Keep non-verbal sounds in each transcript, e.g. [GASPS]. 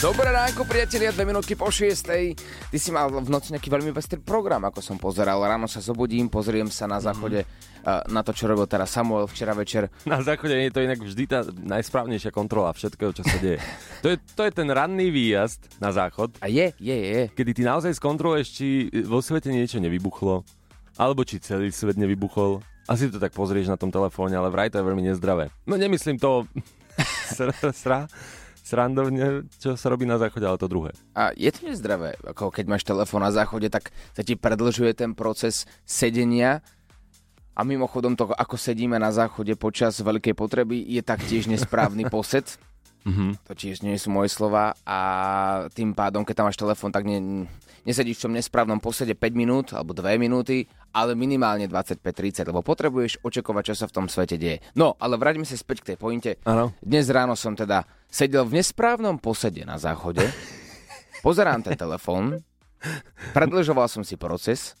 Dobré ránko, priatelia, dve minútky po šiestej. Ty si mal v noci nejaký veľmi pestrý program, ako som pozeral. Ráno sa zobudím, pozriem sa na záchode mm-hmm. na to, čo robil teraz Samuel včera večer. [LAUGHS] Na záchode je to inak vždy tá najsprávnejšia kontrola všetkého, čo sa deje. to, je, to je ten ranný výjazd na záchod. A je, je, je. Kedy ty naozaj skontroluješ, či vo svete niečo nevybuchlo, alebo či celý svet nevybuchol. Asi to tak pozrieš na tom telefóne, ale vraj to je veľmi nezdravé. No nemyslím to [LAUGHS] sra, srandovne, čo sa robí na záchode, ale to druhé. A je to nezdravé, ako keď máš telefón na záchode, tak sa ti predlžuje ten proces sedenia a mimochodom to, ako sedíme na záchode počas veľkej potreby, je taktiež nesprávny [LAUGHS] posed. Mm-hmm. To tiež nie sú moje slova a tým pádom, keď tam máš telefón, tak ne, nesedíš v tom nesprávnom posede 5 minút alebo 2 minúty, ale minimálne 25-30, lebo potrebuješ očakovať, čo sa v tom svete deje. No, ale vráťme sa späť k tej pointe. Ano. Dnes ráno som teda sedel v nesprávnom posede na záchode, pozerám ten telefón, predlžoval som si proces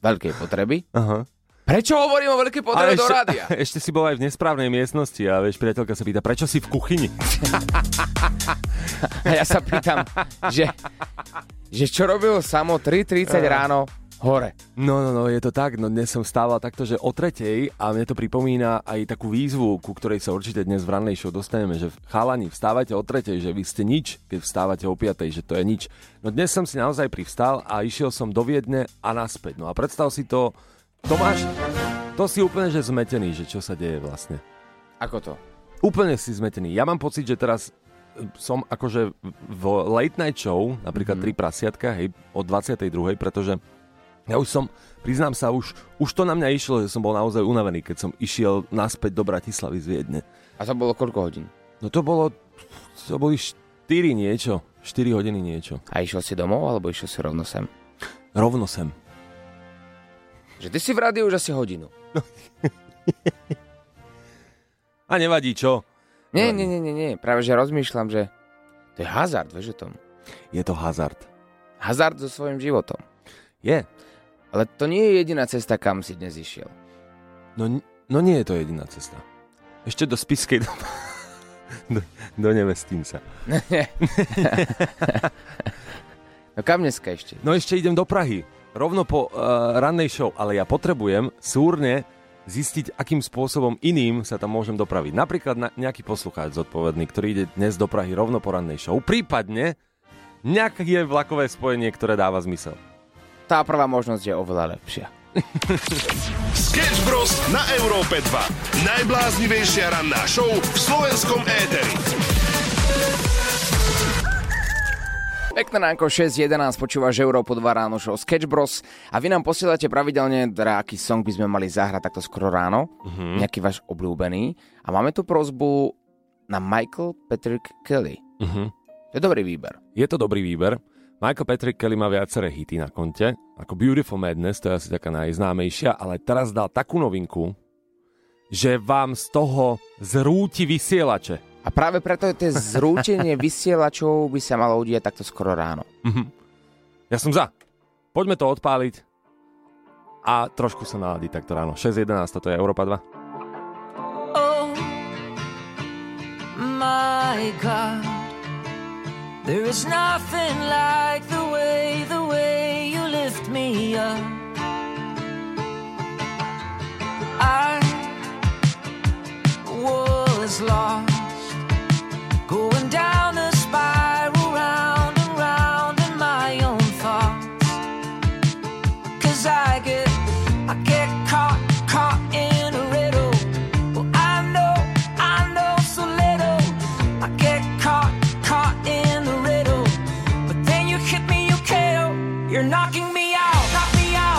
veľkej potreby, Aha. Prečo hovorím o veľkej potrebe do rádia? [LAUGHS] Ešte si bol aj v nesprávnej miestnosti a vieš, priateľka sa pýta, prečo si v kuchyni? a ja sa pýtam, že, že čo robil samo 3.30 ráno hore. No, no, no, je to tak. No dnes som stával takto, že o tretej a mne to pripomína aj takú výzvu, ku ktorej sa určite dnes v rannej show dostaneme, že chalani, vstávate o tretej, že vy ste nič, keď vstávate o piatej, že to je nič. No dnes som si naozaj privstal a išiel som do Viedne a naspäť. No a predstav si to, Tomáš, to si úplne že zmetený, že čo sa deje vlastne. Ako to? Úplne si zmetený. Ja mám pocit, že teraz e, som akože v late night show, napríklad mm-hmm. 3 prasiatka, hej, od 22. pretože ja už som, priznám sa, už, už to na mňa išlo, že som bol naozaj unavený, keď som išiel naspäť do Bratislavy z Viedne. A to bolo koľko hodín? No to bolo, to boli 4 niečo, 4 hodiny niečo. A išiel si domov, alebo išiel si rovno sem? Rovno sem. Že ty si v rádiu už asi hodinu. A nevadí, čo? Nie, nie, nie, nie, nie. Práve, že rozmýšľam, že to je hazard, vieš o tom. Je to hazard. Hazard so svojím životom. Je. Ale to nie je jediná cesta, kam si dnes išiel. No, no nie je to jediná cesta. Ešte do spiskej [LAUGHS] do, do, do nevestím sa. [LAUGHS] no kam dneska ešte? No ešte idem do Prahy rovno po uh, rannej show, ale ja potrebujem súrne zistiť, akým spôsobom iným sa tam môžem dopraviť. Napríklad na, nejaký poslucháč zodpovedný, ktorý ide dnes do Prahy rovno po rannej show, prípadne nejaké vlakové spojenie, ktoré dáva zmysel. Tá prvá možnosť je oveľa lepšia. [LAUGHS] Sketch Bros. na Európe 2. Najbláznivejšia ranná show v slovenskom éteri. Pekné ránko 6.11, počúvaš Európu 2 ráno show Sketch Bros. A vy nám posielate pravidelne, teda aký song by sme mali zahrať takto skoro ráno, uh-huh. nejaký váš obľúbený. A máme tu prozbu na Michael Patrick Kelly. To je dobrý výber. Je to dobrý výber. Michael Patrick Kelly má viaceré hity na konte, ako Beautiful Madness, to je asi taká najznámejšia, ale teraz dal takú novinku, že vám z toho zrúti vysielače. A práve preto je to zrútenie [LAUGHS] vysielačov by sa malo udiať takto skoro ráno. Mm-hmm. Ja som za. Poďme to odpáliť a trošku sa naladiť takto ráno. 6.11, toto je Európa 2. Oh, my God There is nothing like the way, the way you lift me up. I was lost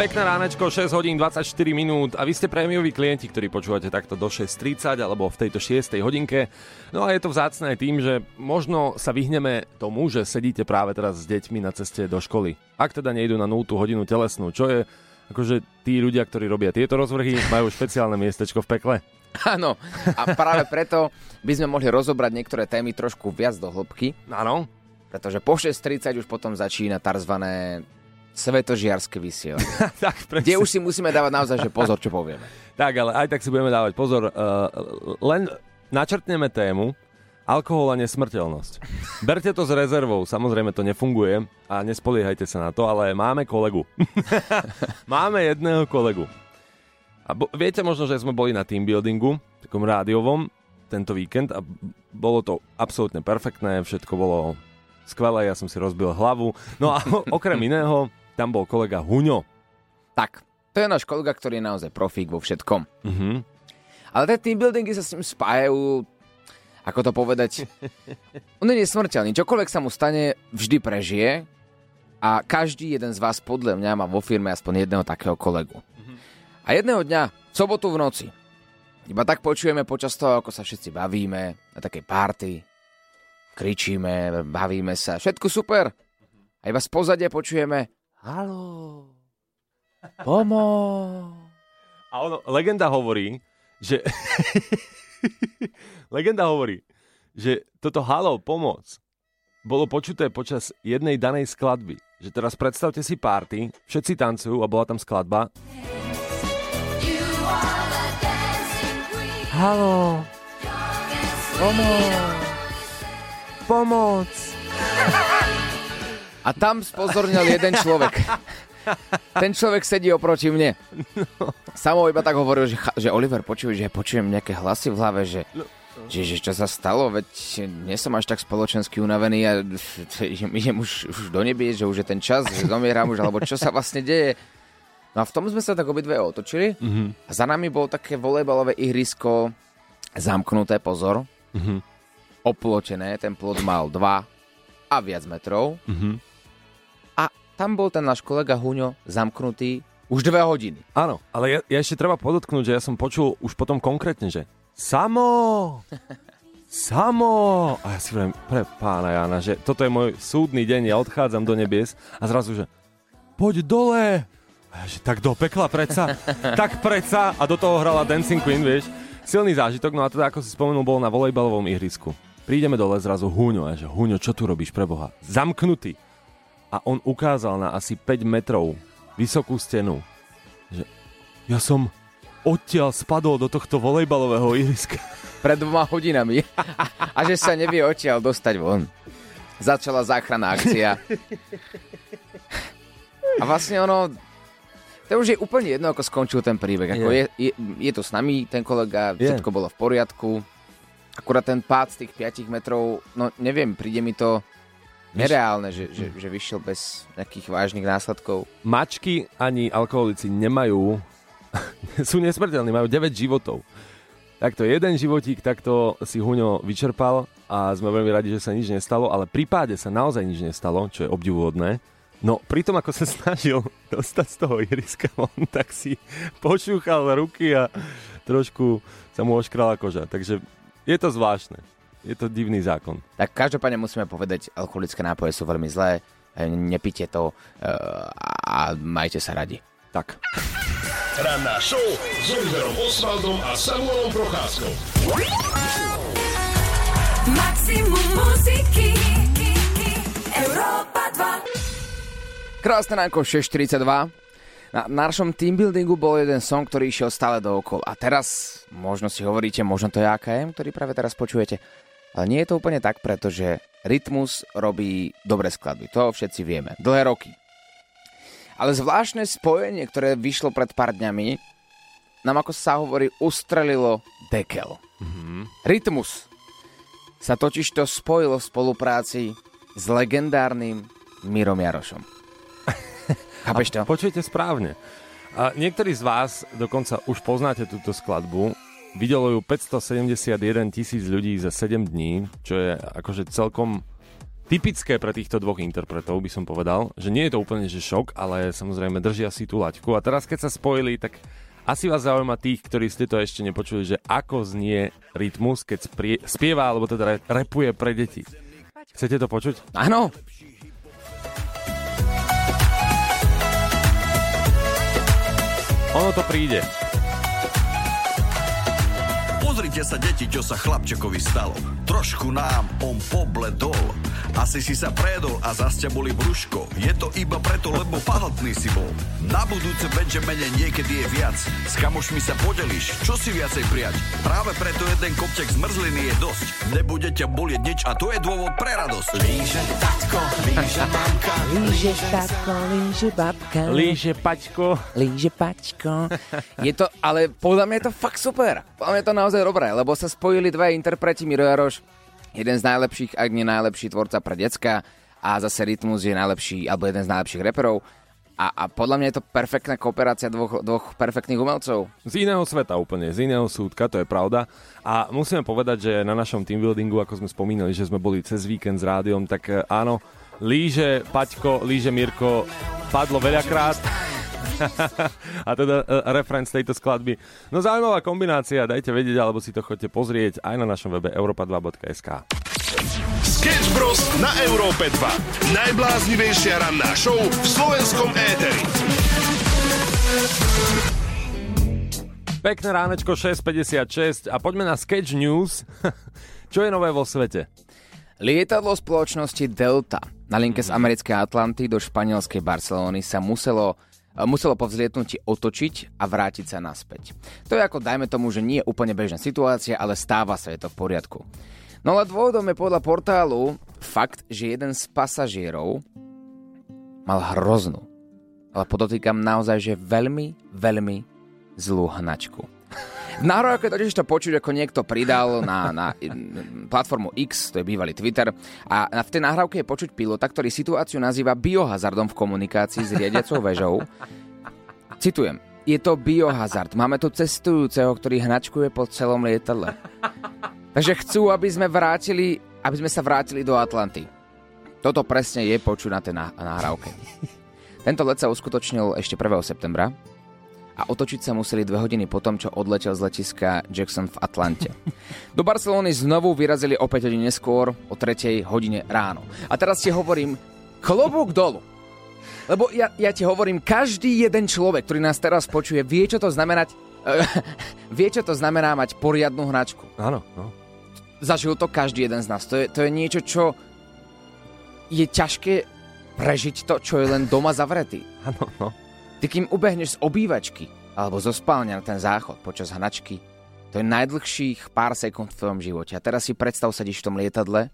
Pekné ránečko, 6 hodín 24 minút a vy ste prémioví klienti, ktorí počúvate takto do 6.30 alebo v tejto 6. hodinke. No a je to vzácne aj tým, že možno sa vyhneme tomu, že sedíte práve teraz s deťmi na ceste do školy. Ak teda nejdu na 0 hodinu telesnú, čo je akože tí ľudia, ktorí robia tieto rozvrhy, majú špeciálne miestečko v pekle. Áno, a práve preto by sme mohli rozobrať niektoré témy trošku viac do hĺbky, Áno, pretože po 6.30 už potom začína tzv. Svetožiarske vysielanie. [LAUGHS] tak presne. Kde už si musíme dávať naozaj že pozor, čo povieme. [LAUGHS] Tak, ale aj tak si budeme dávať pozor. Uh, len načrtneme tému alkohol a nesmrteľnosť. [LAUGHS] Berte to s rezervou, samozrejme to nefunguje a nespoliehajte sa na to, ale máme kolegu. máme jedného kolegu. A bo, viete možno, že sme boli na team buildingu, takom rádiovom, tento víkend a bolo to absolútne perfektné, všetko bolo skvelé, ja som si rozbil hlavu. No a okrem iného, tam bol kolega Huňo. Tak, to je náš kolega, ktorý je naozaj profík vo všetkom. Mhm. Ale tie team buildingy sa s ním spájajú, ako to povedať, [LAUGHS] on je nesmrteľný. Čokoľvek sa mu stane, vždy prežije a každý jeden z vás podľa mňa má vo firme aspoň jedného takého kolegu. A jedného dňa, v sobotu v noci, iba tak počujeme počas toho, ako sa všetci bavíme na takej party, kričíme, bavíme sa, všetko super. A iba z pozadia počujeme Halo, pomoc. A ono, legenda hovorí, že... [LAUGHS] legenda hovorí, že toto halo, pomoc, bolo počuté počas jednej danej skladby. Že teraz predstavte si party, všetci tancujú a bola tam skladba. Halo, pomoc, pomoc. A tam spozornil jeden človek. Ten človek sedí oproti mne. Samo iba tak hovoril, že, že Oliver, počuj, že počujem nejaké hlasy v hlave, že, že, že čo sa stalo, veď nie som až tak spoločensky unavený a [LAUGHS] idem, už, už do nebie, že už je ten čas, že zomieram už, alebo čo sa vlastne deje. No a v tom sme sa tak obidve otočili Mhm. a za nami bolo také volejbalové ihrisko zamknuté, pozor, Mhm. oplotené, ten plot mal 2 a viac metrov. Mhm. Tam bol ten náš kolega Huňo zamknutý už dve hodiny. Áno, ale ja, ja ešte treba podotknúť, že ja som počul už potom konkrétne, že Samo! [LAUGHS] Samo! A ja si vrem, pre pána Jana, že toto je môj súdny deň, ja odchádzam do nebies a zrazu, že poď dole! A ja, že tak do pekla predsa, [LAUGHS] tak predsa a do toho hrala Dancing Queen, vieš. Silný zážitok, no a teda ako si spomenul, bol na volejbalovom ihrisku. Prídeme dole zrazu Huňo a že Huňo, čo tu robíš pre Boha? Zamknutý. A on ukázal na asi 5 metrov vysokú stenu, že ja som odtiaľ spadol do tohto volejbalového ihriska. [LAUGHS] Pred dvoma hodinami. [LAUGHS] A že sa nevie odtiaľ dostať von. Začala záchranná akcia. A vlastne ono... To už je úplne jedno, ako skončil ten príbeh. Ako je, je, je to s nami, ten kolega, všetko bolo v poriadku. Akurát ten pád z tých 5 metrov, no neviem, príde mi to nereálne, že, že, že vyšiel bez nejakých vážnych následkov. Mačky ani alkoholici nemajú, [LAUGHS] sú nesmrteľní, majú 9 životov. Takto jeden životík takto si Huňo vyčerpal a sme veľmi radi, že sa nič nestalo, ale pri páde sa naozaj nič nestalo, čo je obdivuhodné. No pri tom, ako sa [LAUGHS] snažil dostať z toho ihriska von, tak si počúchal ruky a trošku sa mu oškrala koža. Takže je to zvláštne. Je to divný zákon. Tak každopádne musíme povedať, alkoholické nápoje sú veľmi zlé, e, nepite to e, a majte sa radi. Tak. Ranná show s Oliverom Osvaldom a Samuelom Procházkou. Maximum muziky Európa 2 Krásne ránko, 6.42. Na našom teambuildingu bol jeden song, ktorý išiel stále dookola. A teraz možno si hovoríte, možno to je AKM, ktorý práve teraz počujete. Ale nie je to úplne tak, pretože Rytmus robí dobré skladby. To všetci vieme. Dlhé roky. Ale zvláštne spojenie, ktoré vyšlo pred pár dňami, nám ako sa hovorí, ustrelilo dekel. Rytmus sa totižto spojilo v spolupráci s legendárnym Mirom Jarošom. [LAUGHS] Chápeš to? Počujete správne. A niektorí z vás dokonca už poznáte túto skladbu. Videlo ju 571 tisíc ľudí za 7 dní, čo je akože celkom typické pre týchto dvoch interpretov, by som povedal, že nie je to úplne že šok, ale samozrejme držia si tú laťku. A teraz, keď sa spojili, tak asi vás zaujíma tých, ktorí ste to ešte nepočuli, že ako znie rytmus, keď sprie, spieva, alebo teda re- repuje pre deti. Chcete to počuť? Áno, Ono to príde. Pozrite sa, deti, čo sa chlapčekovi stalo. Trošku nám on pobledol. Asi si sa predol a zas ťa boli brúško. Je to iba preto, lebo pahatný si bol. Na budúce Benjamine niekedy je viac. S kamošmi sa podeliš, čo si viacej prijať. Práve preto jeden kopček zmrzliny je dosť. Nebude ťa bolieť nič a to je dôvod pre radosť. Líže tatko, líže mamka. líže tatko, líže babka, Líže, Paťko. líže pačko. Je to, ale podľa mňa je to fakt super. Podľa mňa je to naozaj dobré, lebo sa spojili dva interpreti Miro Jaroš, jeden z najlepších, ak nie najlepší tvorca pre decka a zase Rytmus je najlepší, alebo jeden z najlepších reperov. A, a podľa mňa je to perfektná kooperácia dvoch, dvoch perfektných umelcov. Z iného sveta úplne, z iného súdka, to je pravda. A musíme povedať, že na našom teambuildingu, ako sme spomínali, že sme boli cez víkend s rádiom, tak e, áno, líže Paťko, líže Mirko padlo veľakrát. [LAUGHS] a teda uh, refren z tejto skladby. No zaujímavá kombinácia, dajte vedieť, alebo si to chodte pozrieť aj na našom webe europa2.sk. Sketch Bros. na Európe 2. Najbláznivejšia ranná show v slovenskom éteri. Pekné ránečko 6.56 a poďme na Sketch News. [LAUGHS] Čo je nové vo svete? Lietadlo spoločnosti Delta na linke z americkej Atlanty do španielskej Barcelóny sa muselo muselo po vzlietnutí otočiť a vrátiť sa naspäť. To je ako, dajme tomu, že nie je úplne bežná situácia, ale stáva sa, je to v poriadku. No ale dôvodom je podľa portálu fakt, že jeden z pasažierov mal hroznú, ale podotýkam naozaj, že veľmi, veľmi zlú hnačku. V nahrávke totiž to počuť, ako niekto pridal na, na platformu X, to je bývalý Twitter, a v tej nahrávke je počuť pilota, ktorý situáciu nazýva biohazardom v komunikácii s riadiacou väžou. Citujem. Je to biohazard. Máme tu cestujúceho, ktorý hnačkuje po celom lietadle. Takže chcú, aby sme, vrátili, aby sme sa vrátili do Atlanty. Toto presne je počuť na tej nah- nahrávke. Tento let sa uskutočnil ešte 1. septembra a otočiť sa museli dve hodiny potom, čo odletel z letiska Jackson v Atlante. [LAUGHS] Do Barcelóny znovu vyrazili o 5 hodín neskôr, o 3 hodine ráno. A teraz ti hovorím, klobúk dolu. Lebo ja, ja ti hovorím, každý jeden človek, ktorý nás teraz počuje, vie, čo to znamenať, [LAUGHS] vie, čo to znamená mať poriadnu hračku. Áno, no. Zažil to každý jeden z nás. To je, to je niečo, čo je ťažké prežiť to, čo je len doma zavretý. Áno, no. Ty kým ubehneš z obývačky alebo zo spálňa na ten záchod počas hnačky, to je najdlhších pár sekúnd v tvojom živote. A teraz si predstav, sedíš v tom lietadle,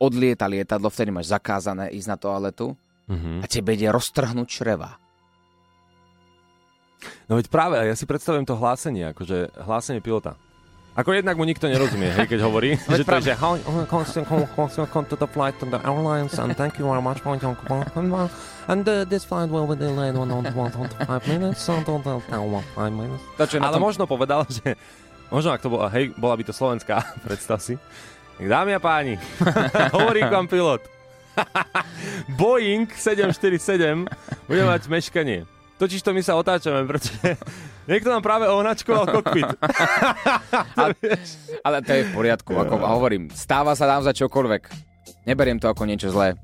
odlieta lietadlo, vtedy máš zakázané ísť na toaletu Mhm. a tebe ide roztrhnúť čreva. No veď práve, ja si predstavujem to hlásenie, akože hlásenie pilota. Ako jednak mu nikto nerozumie, hej, keď hovorí, [LAUGHS] že to je, že "Hi, uh, constant call, constant call to the flight to the airlines and thank you very much for your. And uh, this flight will be delayed on one on five minutes, so don't tell one five minutes. Ale možno povedal, že možno ak to bola, hej, bola by to slovenská, [LAUGHS] predstav si. Dámy a páni, [LAUGHS] hovorí k vám pilot. Boeing 747 bude mať meškanie. Totiž to my sa otáčame, pretože niekto nám práve označkoval kokpit. Ale to je v poriadku, ako hovorím, stáva sa nám za čokoľvek. Neberiem to ako niečo zlé.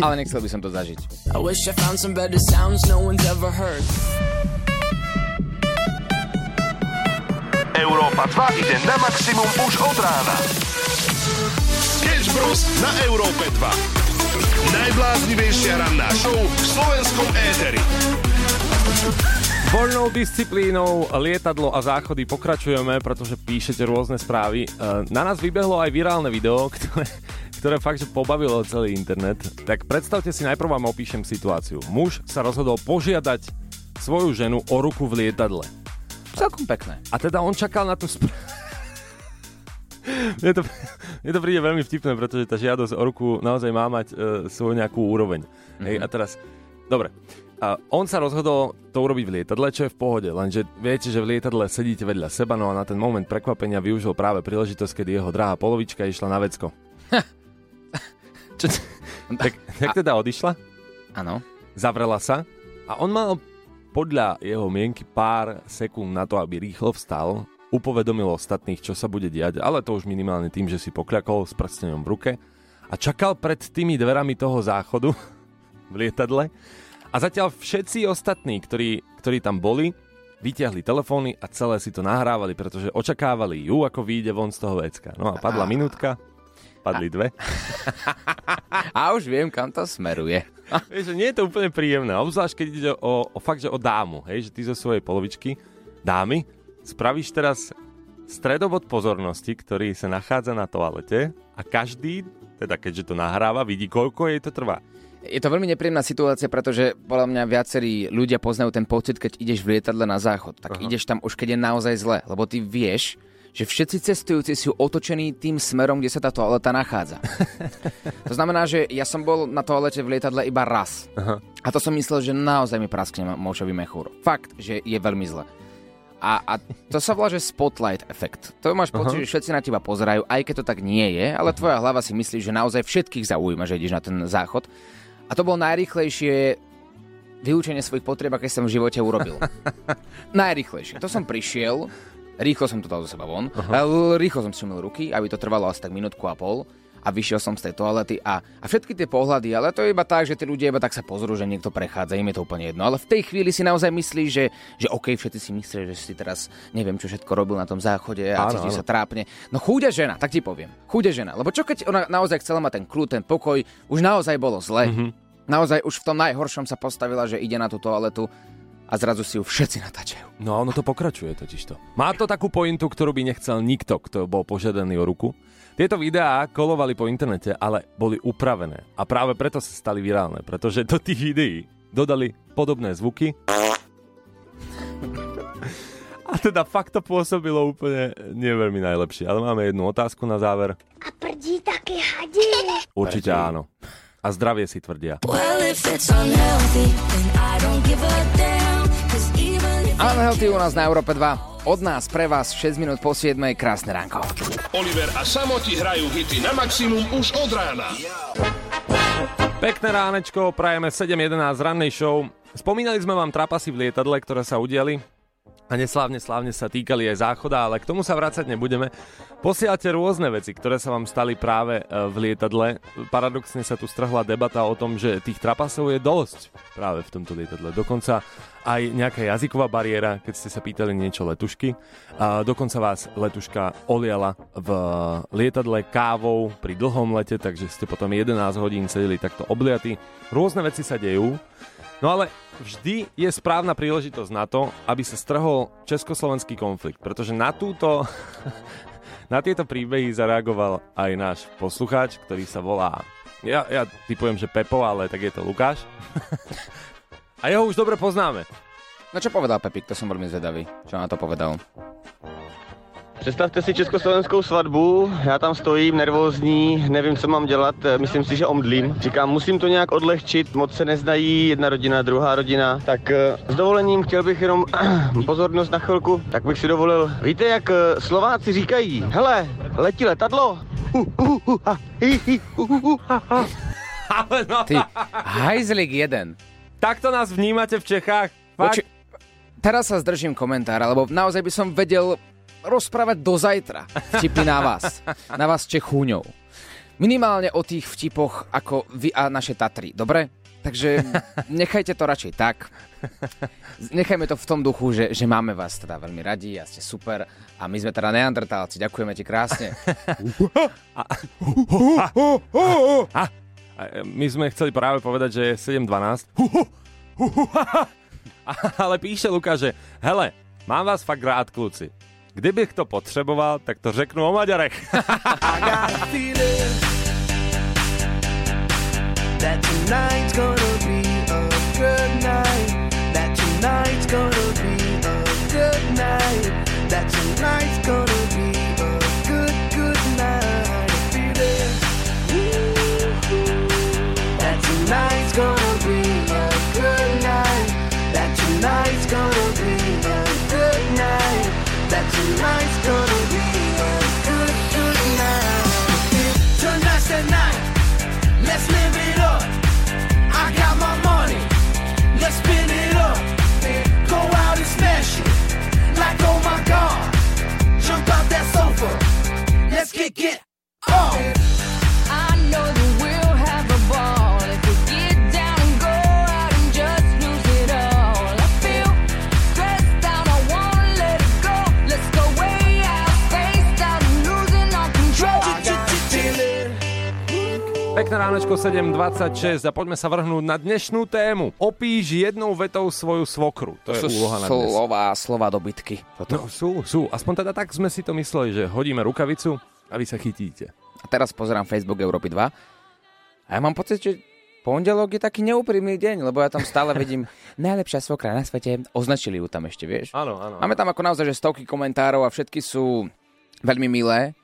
Ale nechcel by som to zažiť. I wish I found some better sounds no one's ever heard. Európa 2 ide na maximum už od rána. Sketch Bros. na Európe 2. Najbláznivejšia ranná show v slovenskom éteri. Voľnou disciplínou lietadlo a záchody pokračujeme, pretože píšete rôzne správy. E, Na nás vybehlo aj virálne video, [LAUGHS] ktoré, ktoré fakt, že pobavilo celý internet. Tak predstavte si, najprv vám opíšem situáciu. Muž sa rozhodol požiadať svoju ženu o ruku v lietadle. Celkom pekné. A teda on čakal na tú spr- [LAUGHS] mne, to, mne to príde veľmi vtipné, pretože tá žiadosť o ruku naozaj má mať e, svoju nejakú úroveň. Mm-hmm. Hej, a teraz, dobre, a on sa rozhodol to urobiť v lietadle, čo je v pohode, lenže viete, že v lietadle sedíte vedľa seba, no a na ten moment prekvapenia využil práve príležitosť, kedy jeho drahá polovička išla na vecko. [LAUGHS] Čo, [LAUGHS] tak, tak teda odišla, Áno. zavrela sa a on mal podľa jeho mienky pár sekúnd na to, aby rýchlo vstal, upovedomil ostatných, čo sa bude diať, ale to už minimálne tým, že si pokľakol s prstenom v ruke a čakal pred tými dverami toho záchodu v lietadle a zatiaľ všetci ostatní, ktorí, ktorí tam boli, vyťahli telefóny a celé si to nahrávali, pretože očakávali ju, ako vyjde von z toho vecka. No a padla minútka, padli dve. [LAUGHS] A už viem, kam to smeruje. [LAUGHS] Vieš, nie je to úplne príjemné, obzvlášť keď ide o, o fakt, že o dámu, hej, že ty zo svojej polovičky dámy spravíš teraz stredobod pozornosti, ktorý sa nachádza na toalete a každý, teda keďže to nahráva, vidí, koľko jej to trvá. Je to veľmi nepríjemná situácia, pretože podľa mňa viacerí ľudia poznajú ten pocit, keď ideš v lietadle na záchod. Tak Aha. ideš tam už keď je naozaj zle, lebo ty vieš, že všetci cestujúci sú otočení tým smerom, kde sa tá toaleta nachádza. [LAUGHS] to znamená, že ja som bol na toalete v lietadle iba raz. Aha. A to som myslel, že naozaj mi praskne močový mechúr. Fakt, že je veľmi zle. A, a to sa volá, že spotlight efekt. To máš pocit, že všetci na teba pozerajú, aj keď to tak nie je, ale tvoja hlava si myslí, že naozaj všetkých zaujíma, že ideš na ten záchod. A to bolo najrýchlejšie vyučenie svojich potrieb, aké som v živote urobil. [LAUGHS] Najrýchlejšie. To som prišiel, rýchlo som to dal zo seba von, uh-huh. rýchlo som si umyl ruky, aby to trvalo asi tak minútku a pol a vyšiel som z tej toalety a, a všetky tie pohľady, ale to je iba tak, že tí ľudia iba tak sa pozrú, že niekto prechádza, im je to úplne jedno. Ale v tej chvíli si naozaj myslíš, že, že OK, všetci si myslia, že si teraz neviem, čo všetko robil na tom záchode a Áno, cíti sa trápne. No chúďa žena, tak ti poviem. Chúďa žena. Lebo čo keď ona naozaj chcela mať ten kľud, ten pokoj, už naozaj bolo zle. Mhm. Mm-hmm. Naozaj už v tom najhoršom sa postavila, že ide na tú toaletu a zrazu si ju všetci natáčajú. No ono to pokračuje totižto. Má to takú pointu, ktorú by nechcel nikto, kto bol požiadaný o ruku. Tieto videá kolovali po internete, ale boli upravené. A práve preto sa stali virálne, pretože do tých videí dodali podobné zvuky. A teda fakt to pôsobilo úplne nie veľmi najlepšie. Ale máme jednu otázku na záver. A prdí také hadi. Určite áno. A zdravie si tvrdia. Well, Unhealthy u nás na Európe 2. Od nás pre vás 6 minút po 7. Krásne ránko. Oliver a Samo ti hrajú hity na maximum už od rána. Pekné ránečko, prajeme 7.11 rannej show. Spomínali sme vám trapasy v lietadle, ktoré sa udiali a neslávne slávne sa týkali aj záchoda, ale k tomu sa vrácať nebudeme. Posielate rôzne veci, ktoré sa vám stali práve e, v lietadle. Paradoxne sa tu strhla debata o tom, že tých trapasov je dosť práve v tomto lietadle. Dokonca aj nejaká jazyková bariéra, keď ste sa pýtali niečo letušky. A dokonca vás letuška oliala v lietadle kávou pri dlhom lete, takže ste potom 11 hodín sedeli takto obliatí. Rôzne veci sa dejú. No ale vždy je správna príležitosť na to, aby sa strhol československý konflikt, pretože na túto, [LAUGHS] na tieto príbehy zareagoval aj náš poslucháč, ktorý sa volá, ja, ja typujem, že Pepo, ale tak je to Lukáš. [LAUGHS] A jeho už dobre poznáme. No čo povedal Pepik, to som veľmi zvedavý. Čo na to povedal? Představte si československou svatbu, já tam stojím nervózní, nevím, co mám dělat, myslím si, že omdlím. Říkám, musím to nějak odlehčit, moc se neznají, jedna rodina, druhá rodina. Tak eh, s dovolením chtěl bych jenom [CLEARS THROAT] pozornost na chvilku, tak bych si dovolil. Víte, jak eh, Slováci říkají, hele, letí letadlo? Ale no, Ty, hajzlik jeden. takto nás vnímate v Čechách? Fakt? Poči- teraz sa zdržím komentára, lebo naozaj by som vedel rozprávať do zajtra vtipy na vás. Na vás Čechúňov. Minimálne o tých vtipoch ako vy a naše Tatry, dobre? Takže nechajte to radšej tak. Nechajme to v tom duchu, že, že máme vás teda veľmi radi a ste super. A my sme teda neandertálci, ďakujeme ti krásne. My sme chceli práve povedať, že je 7.12. Ale píše Luka, že hele, mám vás fakt rád, kluci. Kdybych to potřeboval, tak to řeknu o Maďarech. [LAUGHS] that tonight's ránečko 7.26 a poďme sa vrhnúť na dnešnú tému. Opíš jednou vetou svoju svokru. To je sú úloha na dnes. slova, slova dobytky. No sú, sú. Aspoň teda tak sme si to mysleli, že hodíme rukavicu a vy sa chytíte. A teraz pozerám Facebook Európy 2 a ja mám pocit, že pondelok je taký neúprimný deň, lebo ja tam stále vidím [LAUGHS] najlepšia svokra na svete. Označili ju tam ešte, vieš? Áno, áno. Máme tam ako naozaj, že stovky komentárov a všetky sú veľmi milé.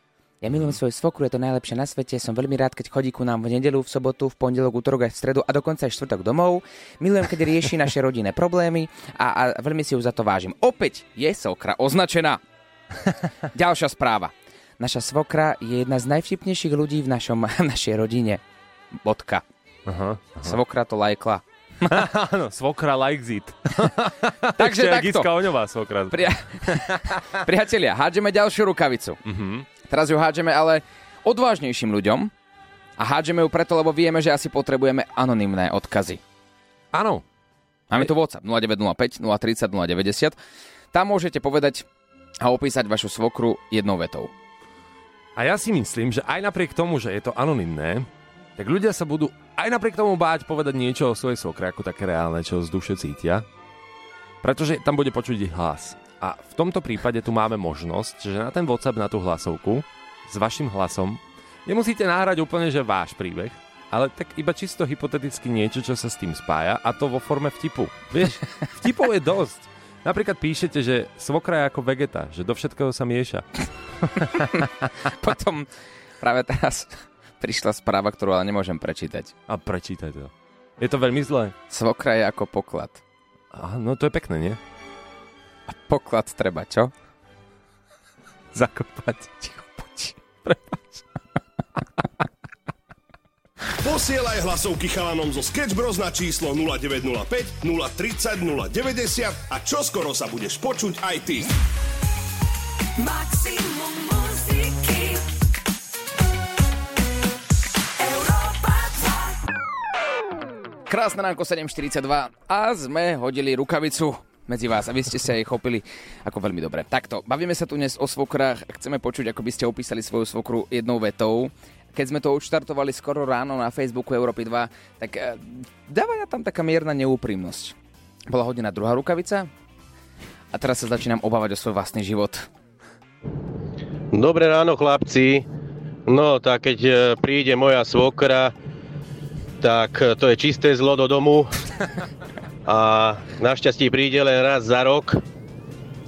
Ja milujem svoju svokru, je to najlepšie na svete. Som veľmi rád, keď chodí ku nám v nedelu, v sobotu, v pondelok, útorok aj v stredu a dokonca aj štvrtok domov. Milujem, keď rieši naše rodinné problémy a, a veľmi si ju za to vážim. Opäť je svokra označená. [LAUGHS] Ďalšia správa. Naša svokra je jedna z najvtipnejších ľudí v našom, [LAUGHS] našej rodine. Bodka. Aha. Svokra to lajkla. [LAUGHS] Áno, svokra likes it. Takže takto. Gicka Oňová svokra. Pria... Priatelia, hádžeme ďalšiu rukavicu. Mhm. Teraz ju hádžeme ale odvážnejším ľuďom a hádžeme ju preto, lebo vieme, že asi potrebujeme anonymné odkazy. Áno. Máme tu WhatsApp 0905 030 090. Tam môžete povedať a opísať vašu svokru jednou vetou. A ja si myslím, že aj napriek tomu, že je to anonymné, tak ľudia sa budú aj napriek tomu báť povedať niečo o svojej svokre, ako také reálne, čo z duše cítia. Pretože tam bude počuť ich hlas. A v tomto prípade tu máme možnosť, že na ten WhatsApp, na tú hlasovku, s vašim hlasom, nemusíte nahrať úplne, že váš príbeh, ale tak iba čisto hypoteticky niečo, čo sa s tým spája a to vo forme vtipu. Vieš, vtipov je dosť. Napríklad píšete, že svokra je ako vegeta, že do všetkého sa mieša. [LAUGHS] Potom práve teraz prišla správa, ktorú ale nemôžem prečítať. A prečítaj to. Je to veľmi zlé. Svokra je ako poklad. A, no to je pekné, nie? A poklad treba čo? Zakopať. Ticho, poď. Posielaj hlasovky chalanom zo Sketch Bros na číslo 0905 030 090 a čoskoro sa budeš počuť aj ty. Maximum muziky Európa 2 Krásne ránko 7.42 a sme hodili rukavicu medzi vás a vy ste sa jej chopili ako veľmi dobre. Takto, bavíme sa tu dnes o svokrách a chceme počuť, ako by ste opísali svoju svokru jednou vetou. Keď sme to odštartovali skoro ráno na Facebooku Európy 2, tak e, dáva tam taká mierna neúprimnosť. Bola hodená druhá rukavica a teraz sa začínam obávať o svoj vlastný život. Dobré ráno, chlapci. No, tak keď e, príde moja svokra, tak e, to je čisté zlo do domu. [LAUGHS] A našťastie príde len raz za rok,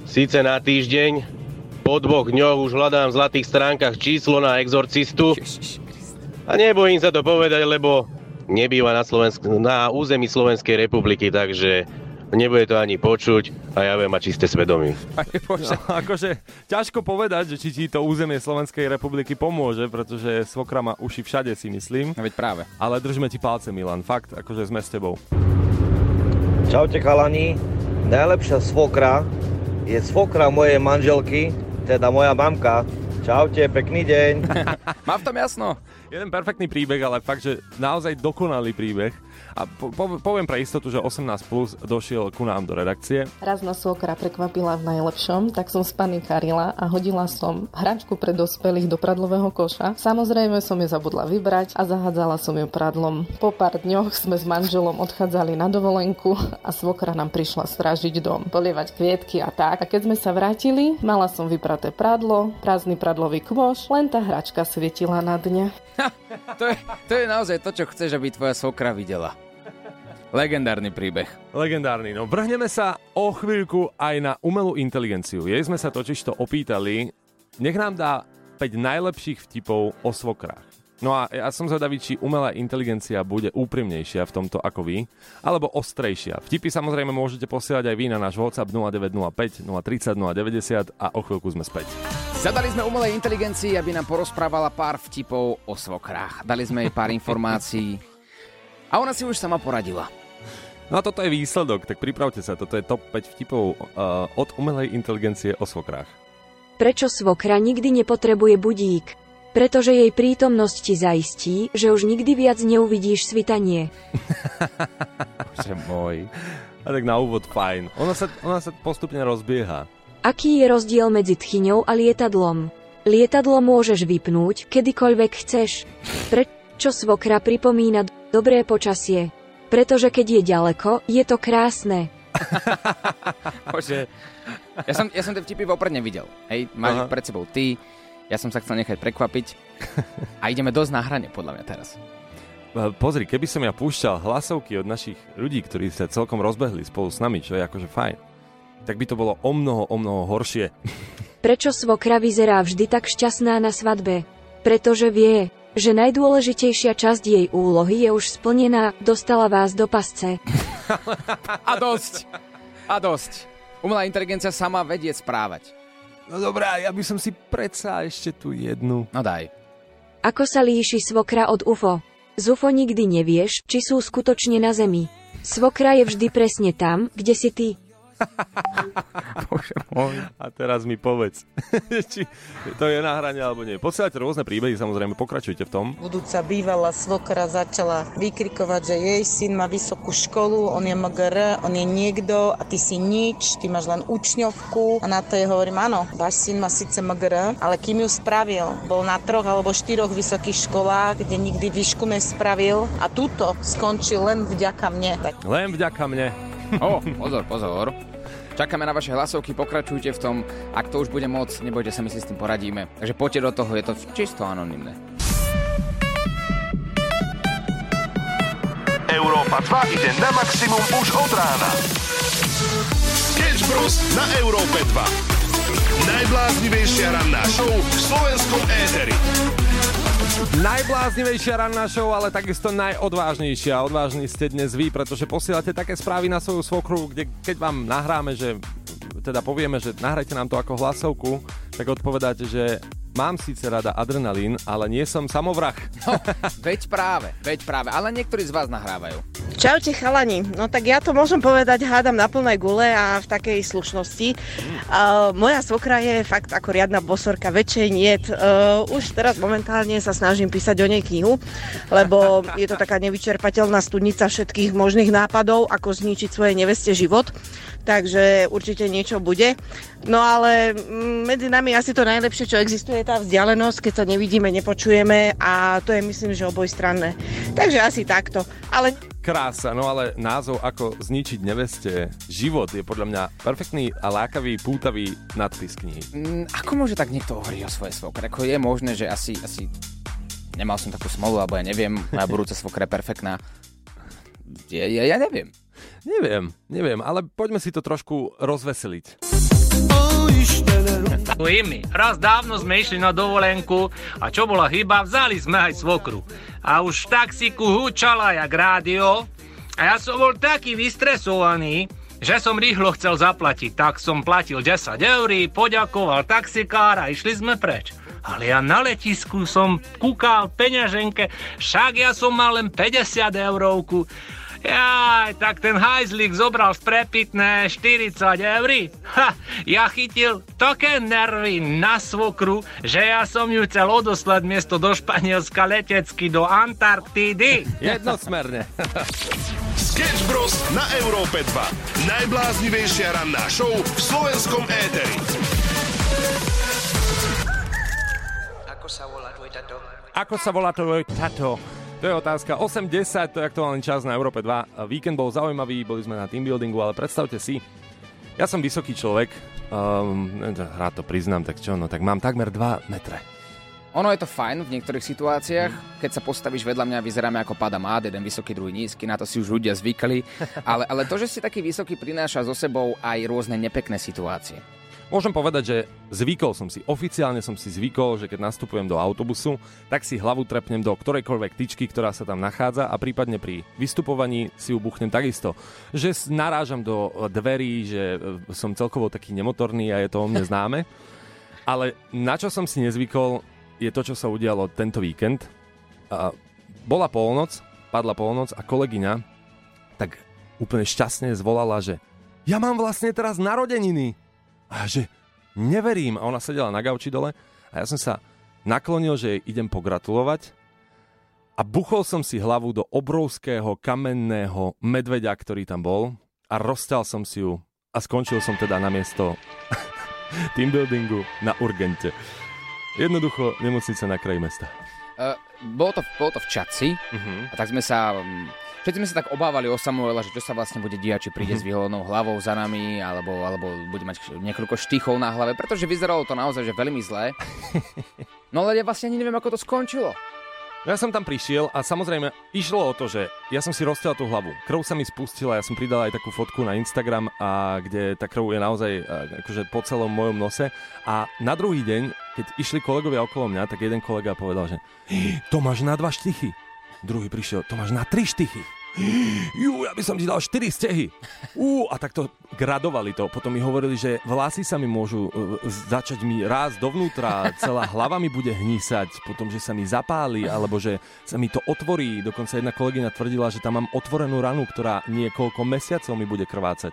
síce na týždeň. Po dvoch dňoch už hľadám v zlatých stránkach číslo na exorcistu. A nebojím sa to povedať, lebo nebýva na, Slovensk- na území Slovenskej republiky, takže nebude to ani počuť a ja budem mať čisté svedomie. Bože. No, akože ťažko povedať, že či ti to územie Slovenskej republiky pomôže, pretože svokra má uši všade, si myslím. No veď práve. Ale držme ti palce, Milan. Fakt, akože sme s tebou. Čaute chalani, najlepšia svokra je svokra mojej manželky, teda moja mamka. Čaute, pekný deň. [LAUGHS] Mám v tom jasno. Jeden perfektný príbeh, ale fakt, že naozaj dokonalý príbeh. A po, po, poviem pre istotu, že 18 plus došiel ku nám do redakcie. Raz ma svokra prekvapila v najlepšom, tak som spanikarila a hodila som hračku pre dospelých do pradlového koša. Samozrejme som ju zabudla vybrať a zahádzala som ju pradlom. Po pár dňoch sme s manželom odchádzali na dovolenku a svokra nám prišla strážiť dom, polievať kvietky a tak. A keď sme sa vrátili, mala som vypraté pradlo, prázdny pradlový kôš, len tá hračka svietila na dne. To je, to je naozaj to, čo chceš, aby tvoja svokra videla. Legendárny príbeh. Legendárny. No vrhneme sa o chvíľku aj na umelú inteligenciu. Jej sme sa totiž to opýtali, nech nám dá 5 najlepších vtipov o svokrách. No a ja som zvedavý, či umelá inteligencia bude úprimnejšia v tomto ako vy, alebo ostrejšia. Vtipy samozrejme môžete posielať aj vy na náš WhatsApp 0905 030 090 a o chvíľku sme späť. Zadali sme umelej inteligencii, aby nám porozprávala pár vtipov o svokrách. Dali sme jej pár informácií a ona si už sama poradila. No a toto je výsledok, tak pripravte sa, toto je top 5 vtipov uh, od umelej inteligencie o svokrách. Prečo svokra nikdy nepotrebuje budík? Pretože jej prítomnosť ti zaistí, že už nikdy viac neuvidíš svitanie. Bože môj. A tak na úvod fajn. Ona sa, ona sa postupne rozbieha. Aký je rozdiel medzi tchyňou a lietadlom? Lietadlo môžeš vypnúť, kedykoľvek chceš. Pre... čo svokra pripomína dobré počasie. Pretože keď je ďaleko, je to krásne. [LAUGHS] Bože. Ja som, ja som tie vtipy vopred nevidel. Hej, máš Aha. pred sebou ty, ja som sa chcel nechať prekvapiť [LAUGHS] a ideme dosť na hrane, podľa mňa teraz. E, Pozri, keby som ja púšťal hlasovky od našich ľudí, ktorí sa celkom rozbehli spolu s nami, čo je akože fajn, tak by to bolo o mnoho, o mnoho horšie. [LAUGHS] Prečo svokra vyzerá vždy tak šťastná na svadbe? Pretože vie, že najdôležitejšia časť jej úlohy je už splnená, dostala vás do pasce. [LAUGHS] A dosť. A dosť. Umelá inteligencia sama vedie správať. No dobrá, ja by som si predsa ešte tu jednu. No daj. Ako sa líši svokra od UFO? Z UFO nikdy nevieš, či sú skutočne na Zemi. Svokra je vždy presne tam, kde si ty. [LAUGHS] Bože môj. A teraz mi povedz, [LAUGHS] či to je na hrane alebo nie. Posielate rôzne príbehy, samozrejme, pokračujte v tom. Budúca bývalá svokra začala vykrikovať, že jej syn má vysokú školu, on je MGR, on je niekto a ty si nič, ty máš len učňovku. A na to jej hovorím, áno, váš syn má síce MGR, ale kým ju spravil, bol na troch alebo štyroch vysokých školách, kde nikdy výšku nespravil a túto skončil len vďaka mne. Tak Len vďaka mne. O, pozor, pozor. Čakáme na vaše hlasovky, pokračujte v tom. Ak to už bude moc, nebojte sa, my si s tým poradíme. Takže poďte do toho, je to čisto anonimné. Európa 2 ide na maximum už od rána. Sketch Bros. na Európe 2. Najbláznivejšia ranná show v slovenskom éteri. Najbláznivejšia ranná show, ale takisto najodvážnejšia. Odvážni ste dnes vy, pretože posielate také správy na svoju svokru, kde keď vám nahráme, že teda povieme, že nahrajte nám to ako hlasovku, tak odpovedáte, že mám síce rada adrenalín, ale nie som samovrah. No, veď práve, veď práve. Ale niektorí z vás nahrávajú. Čaute chalani, no tak ja to môžem povedať, hádam na plnej gule a v takej slušnosti. Uh, moja svokra je fakt ako riadna bosorka, väčšej niet. Uh, už teraz momentálne sa snažím písať o nej knihu, lebo je to taká nevyčerpateľná studnica všetkých možných nápadov, ako zničiť svojej neveste život. Takže určite niečo bude. No ale mm, medzi nami asi to najlepšie, čo existuje, je tá vzdialenosť, keď sa nevidíme, nepočujeme a to je myslím, že obojstranné. Takže asi takto. Ale Krása, no ale názov ako zničiť neveste život je podľa mňa perfektný a lákavý, pútavý nadpis knihy. Mm, ako môže tak niekto hovoriť o svojej svokre? Ako je možné, že asi, asi nemal som takú smolu, alebo ja neviem, moja [LAUGHS] budúca svokra je perfektná. Ja, ja, ja neviem. Neviem, neviem, ale poďme si to trošku rozveseliť. Imi, [LAUGHS] raz dávno sme išli na dovolenku a čo bola chyba, vzali sme aj svokru. A už v taxiku húčala jak rádio a ja som bol taký vystresovaný, že som rýchlo chcel zaplatiť, tak som platil 10 eur, poďakoval taxikár a išli sme preč. Ale ja na letisku som kúkal peňaženke, však ja som mal len 50 eurovku. Jaj, tak ten hajzlík zobral z prepitné 40 eur. Ha, ja chytil také nervy na svokru, že ja som ju chcel odoslať miesto do Španielska letecky do Antarktídy. Jednosmerne. Sketch Bros. na Európe 2. Najbláznivejšia ranná show v slovenskom éteri. Ako sa volá tvoj tato? Ako sa volá tvoj tato? To je otázka. 8.10, to je aktuálny čas na Európe 2. Víkend bol zaujímavý, boli sme na teambuildingu, ale predstavte si, ja som vysoký človek, um, rád to priznám, tak čo, no tak mám takmer 2 metre. Ono je to fajn v niektorých situáciách, keď sa postavíš vedľa mňa, vyzeráme ako pada mád, jeden vysoký, druhý nízky, na to si už ľudia zvykli, [LAUGHS] ale, ale to, že si taký vysoký, prináša so sebou aj rôzne nepekné situácie. Môžem povedať, že zvykol som si, oficiálne som si zvykol, že keď nastupujem do autobusu, tak si hlavu trepnem do ktorejkoľvek tyčky, ktorá sa tam nachádza a prípadne pri vystupovaní si ju buchnem takisto. Že narážam do dverí, že e, som celkovo taký nemotorný a je to o mne známe. [LAUGHS] Ale na čo som si nezvykol, je to, čo sa udialo tento víkend. Bola polnoc, padla polnoc a kolegyňa tak úplne šťastne zvolala, že ja mám vlastne teraz narodeniny. A ja, že neverím. A ona sedela na gauči dole a ja som sa naklonil, že jej idem pogratulovať a buchol som si hlavu do obrovského kamenného medveďa, ktorý tam bol a rozťal som si ju a skončil som teda na miesto [LAUGHS] teambuildingu na Urgente. Jednoducho nemocnica na kraji mesta. Uh, bolo, to, bolo to v Čaci Mhm. a tak sme sa... mm, Všetci sme sa tak obávali o Samuela, že čo sa vlastne bude diať, či príde Mhm. s vyholenou hlavou za nami, alebo, alebo bude mať niekoľko štychov na hlave, pretože vyzeralo to naozaj že veľmi zlé. [LAUGHS] No ale ja vlastne ani neviem, ako to skončilo. Ja som tam prišiel a samozrejme išlo o to, že ja som si roztiaľ tú hlavu. Krv sa mi spustila, ja som pridal aj takú fotku na Instagram, a kde tá krv je naozaj akože po celom mojom nose. A na druhý deň, keď išli kolegovia okolo mňa, tak jeden kolega povedal, že to máš na dva štychy. Druhý prišiel, to máš na tri štychy. [GASPS] Jú, ja by som ti dal 4 stehy. Ú, a takto gradovali to. Potom mi hovorili, že vlasy sa mi môžu uh, začať mi rásť dovnútra, celá hlava mi bude hnísať, potom, že sa mi zapáli, alebo že sa mi to otvorí. Dokonca jedna kolegyňa tvrdila, že tam mám otvorenú ranu, ktorá niekoľko mesiacov mi bude krvácať.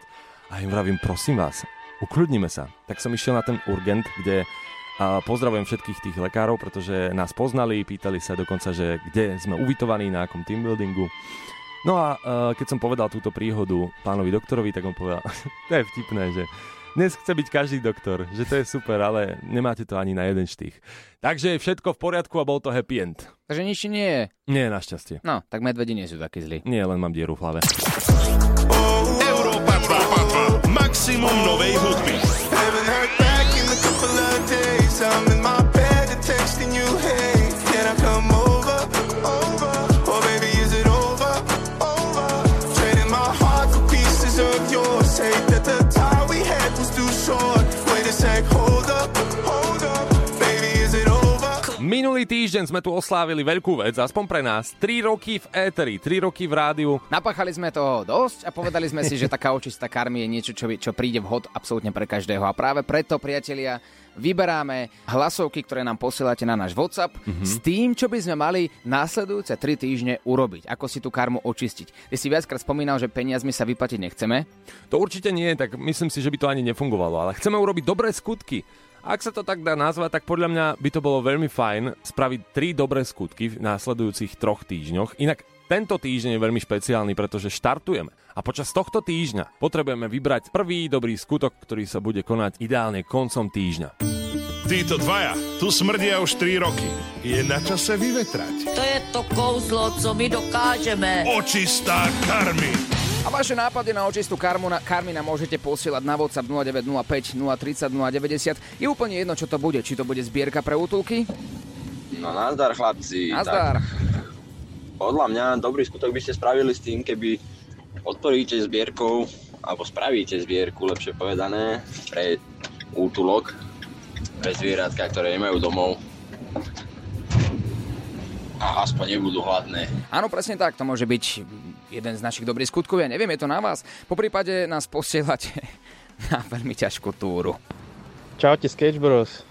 A im vravím, prosím vás, ukľudnime sa. Tak som išiel na ten urgent, kde a pozdravujem všetkých tých lekárov, pretože nás poznali, pýtali sa dokonca, že kde sme ubytovaní, na akom team buildingu. No a uh, keď som povedal túto príhodu pánovi doktorovi, tak on povedal, [LAUGHS] to je vtipné, že dnes chce byť každý doktor, že to je super, ale nemáte to ani na jeden štých. Takže je všetko v poriadku a bol to happy end. Takže nič nie je. Nie, našťastie. No, tak medvedi nie sú takí zlí. Nie, len mám dieru v hlave. Európa 2. Maximum novej hudby. Minulý týždeň sme tu oslávili veľkú vec, aspoň pre nás. 3 roky v éteri, 3 roky v rádiu. Napáchali sme toho dosť a povedali sme si, že taká očistá karmy je niečo, čo, čo príde vhod absolútne pre každého. A práve preto, priatelia, vyberáme hlasovky, ktoré nám posielate na náš WhatsApp mm-hmm. s tým, čo by sme mali následujúce 3 týždne urobiť. Ako si tú karmu očistiť. Ty si viackrát spomínal, že peniazmi sa vyplatiť nechceme. To určite nie, tak myslím si, že by to ani nefungovalo, ale chceme urobiť dobré skutky. Ak sa to tak dá nazvať, tak podľa mňa by to bolo veľmi fajn spraviť tri dobré skutky v následujúcich troch týždňoch. Inak tento týždeň je veľmi špeciálny, pretože štartujeme. A počas tohto týždňa potrebujeme vybrať prvý dobrý skutok, ktorý sa bude konať ideálne koncom týždňa. Títo dvaja tu smrdia už 3 roky. Je na čase vyvetrať. To je to kouzlo, co my dokážeme. Očistá karmy. A vaše nápady na očistú karmu na, karmy nám môžete posielať na WhatsApp 0905 030 090. Je úplne jedno, čo to bude. Či to bude zbierka pre útulky? No nazdar chlapci. Nazdar. Tak, podľa mňa dobrý skutok by ste spravili s tým, keby otvoríte zbierkou, alebo spravíte zbierku, lepšie povedané, pre útulok, pre zvieratka, ktoré nemajú domov. A aspoň nebudú hladné. Áno, presne tak, to môže byť jeden z našich dobrých skutkov, ja neviem, je to na vás. Po prípade nás posielate [LAUGHS] na veľmi ťažkú túru. Čaute Sketch Bros.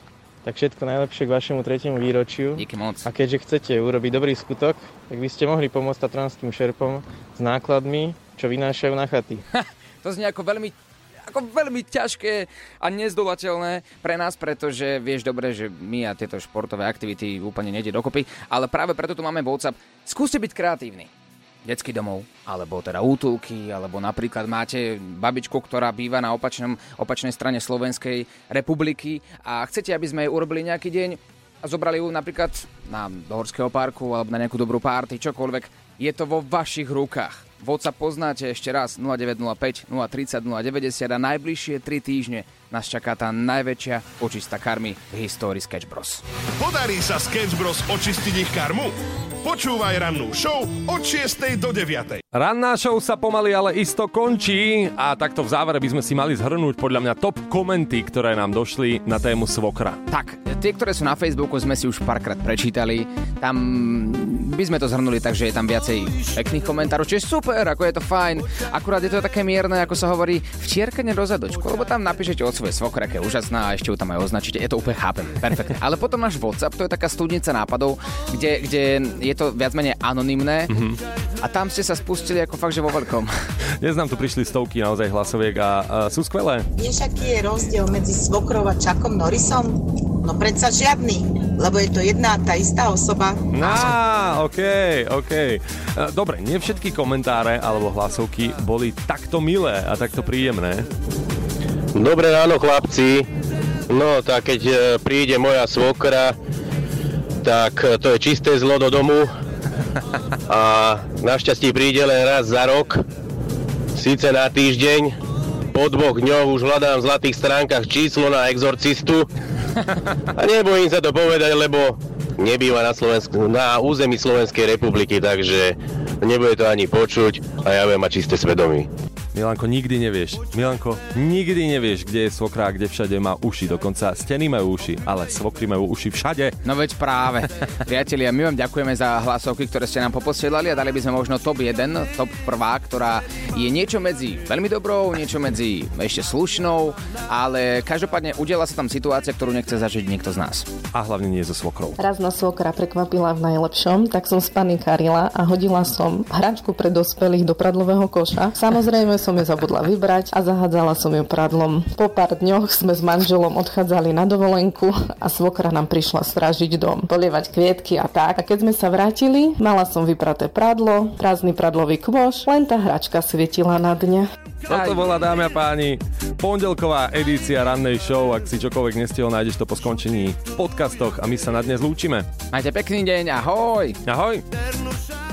Tak všetko najlepšie k vašemu tretiemu výročiu. Díky moc. A keďže chcete urobiť dobrý skutok, tak by ste mohli pomôcť tatranským šerpom s nákladmi, čo vynášajú na chaty. [LAUGHS] To znie ako veľmi ako veľmi ťažké a nezdolateľné pre nás, pretože vieš dobre, že my a tieto športové aktivity úplne nejde dokopy, ale práve preto tu máme WhatsApp. Skúste byť kreatívni. Detský domov, alebo teda útulky, alebo napríklad máte babičku, ktorá býva na opačnom, opačnej strane Slovenskej republiky a chcete, aby sme jej urobili nejaký deň a zobrali ju napríklad na do horského parku alebo na nejakú dobrú párty, čokoľvek. Je to vo vašich rukách. WhatsApp poznáte ešte raz 0905 030 090 a najbližšie 3 týždne nás čaká tá najväčšia očista karmy v histórii Sketch Bros. Podarí sa Sketch Bros očistiť ich karmu? Počúvaj rannú show od 6. do 9. Ranná show sa pomaly ale isto končí a takto v závere by sme si mali zhrnúť podľa mňa top komenty, ktoré nám došli na tému svokra. Tak, tie, ktoré sú na Facebooku, sme si už párkrát prečítali. Tam by sme to zhrnuli tak, že je tam viacej pekných komentárov, čiže super, ako je to fajn. Akurát je to také mierne, ako sa hovorí, včierkanie do zadočku, lebo tam napíšete od svojej svokra, aké je úžasná a ešte ju tam aj označíte. Je to úplne chápem, perfektne. Ale potom náš WhatsApp, to je taká studnica nápadov, kde, kde je to viac menej anonymné Mhm. a tam ste sa spustili ako fakt, že vo veľkom. [LAUGHS] Dnes nám tu prišli stovky naozaj hlasoviek a, a sú skvelé. Vieš, aký je rozdiel medzi svokrou a Čakom Norrisom? No predsa žiadny, lebo je to jedna a tá istá osoba. Á, OK, OK. E, Dobre, nie všetky komentáre alebo hlasovky boli takto milé a takto príjemné. Dobré ráno, chlapci. No, tak keď e, príde moja svokra, tak e, to je čisté zlo do domu. A našťastie príde len raz za rok, síce na týždeň, po dvoch dňoch už hľadám v zlatých stránkach číslo na exorcistu. A nebojím sa to povedať, lebo nebýva na, Slovensku, na území Slovenskej republiky, takže nebude to ani počuť a ja budem mať čisté svedomí. Milanko, nikdy nevieš. Milanko, nikdy nevieš, kde je svokra, kde všade má uši. Dokonca steny majú uši, ale svokry majú uši všade. No veď práve. [LAUGHS] Priatelia, my vám ďakujeme za hlasovky, ktoré ste nám poposielali a dali by sme možno top 1, top 1, ktorá je niečo medzi veľmi dobrou, niečo medzi ešte slušnou, ale každopádne udiela sa tam situácia, ktorú nechce zažiť niekto z nás. A hlavne nie so svokrou. Raz ma svokra prekvapila v najlepšom, tak som spanikarila a hodila som hračku pre dospelých do pradlového koša. Samozrejme som ju zabudla vybrať a zahádzala som ju pradlom. Po pár dňoch sme s manželom odchádzali na dovolenku a svokra nám prišla strážiť dom, polievať kvietky a tak. A keď sme sa vrátili, mala som vypraté pradlo, prázdny pradlový kôš, len tá hračka svietila na dne. Toto bola, dámy a páni, pondelková edícia rannej show. Ak si čokoľvek nestihol, nájdeš to po skončení v podcastoch a my sa na dnes lúčime. Majte pekný deň, ahoj! Ahoj!